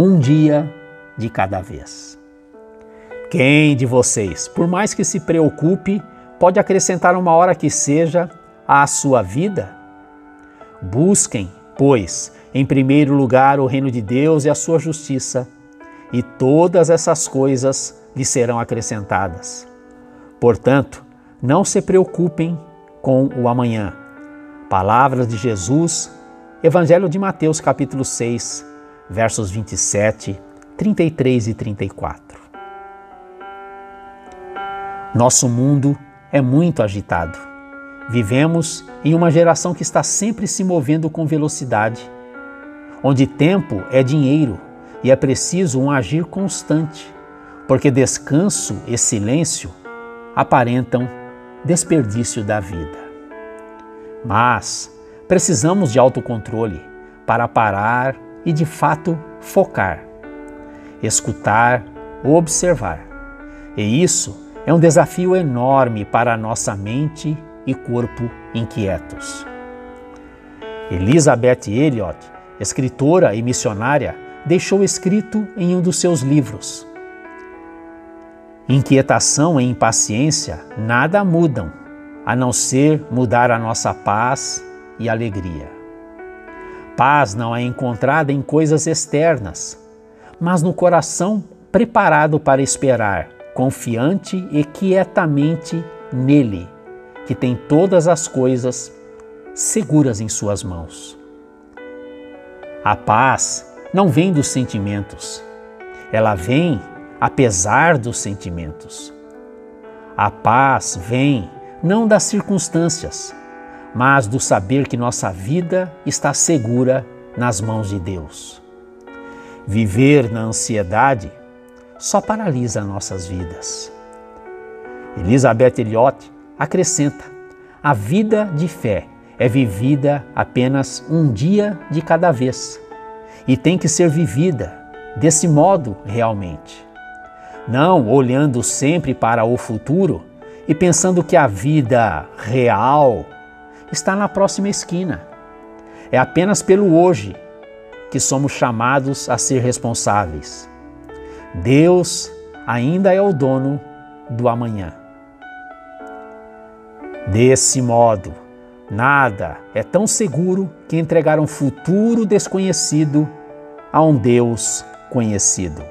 um dia de cada vez. Quem de vocês, por mais que se preocupe, pode acrescentar uma hora que seja à sua vida? Busquem, pois, em primeiro lugar o reino de Deus e a sua justiça, e todas essas coisas lhe serão acrescentadas. Portanto, não se preocupem com o amanhã. Palavras de Jesus, Evangelho de Mateus, capítulo 6, versos 27, 33 e 34. Nosso mundo é muito agitado. Vivemos em uma geração que está sempre se movendo com velocidade, onde tempo é dinheiro e é preciso um agir constante, porque descanso e silêncio aparentam desperdício da vida. Mas precisamos de autocontrole para parar e de fato focar, escutar, observar. E isso é um desafio enorme para a nossa mente e corpo inquietos. Elizabeth Elliot, escritora e missionária, deixou escrito em um dos seus livros: Inquietação e impaciência nada mudam, a não ser mudar a nossa paz e alegria. Paz não é encontrada em coisas externas, mas no coração preparado para esperar confiante e quietamente nele, que tem todas as coisas seguras em suas mãos. A paz não vem dos sentimentos, ela vem apesar dos sentimentos. A paz vem não das circunstâncias, mas do saber que nossa vida está segura nas mãos de Deus. Viver na ansiedade só paralisa nossas vidas. Elizabeth Elliot acrescenta: a vida de fé é vivida apenas um dia de cada vez e tem que ser vivida desse modo realmente. Não olhando sempre para o futuro e pensando que a vida real está na próxima esquina. É apenas pelo hoje que somos chamados a ser responsáveis Deus ainda é o dono do amanhã. Desse modo, nada é tão seguro que entregar um futuro desconhecido a um Deus conhecido.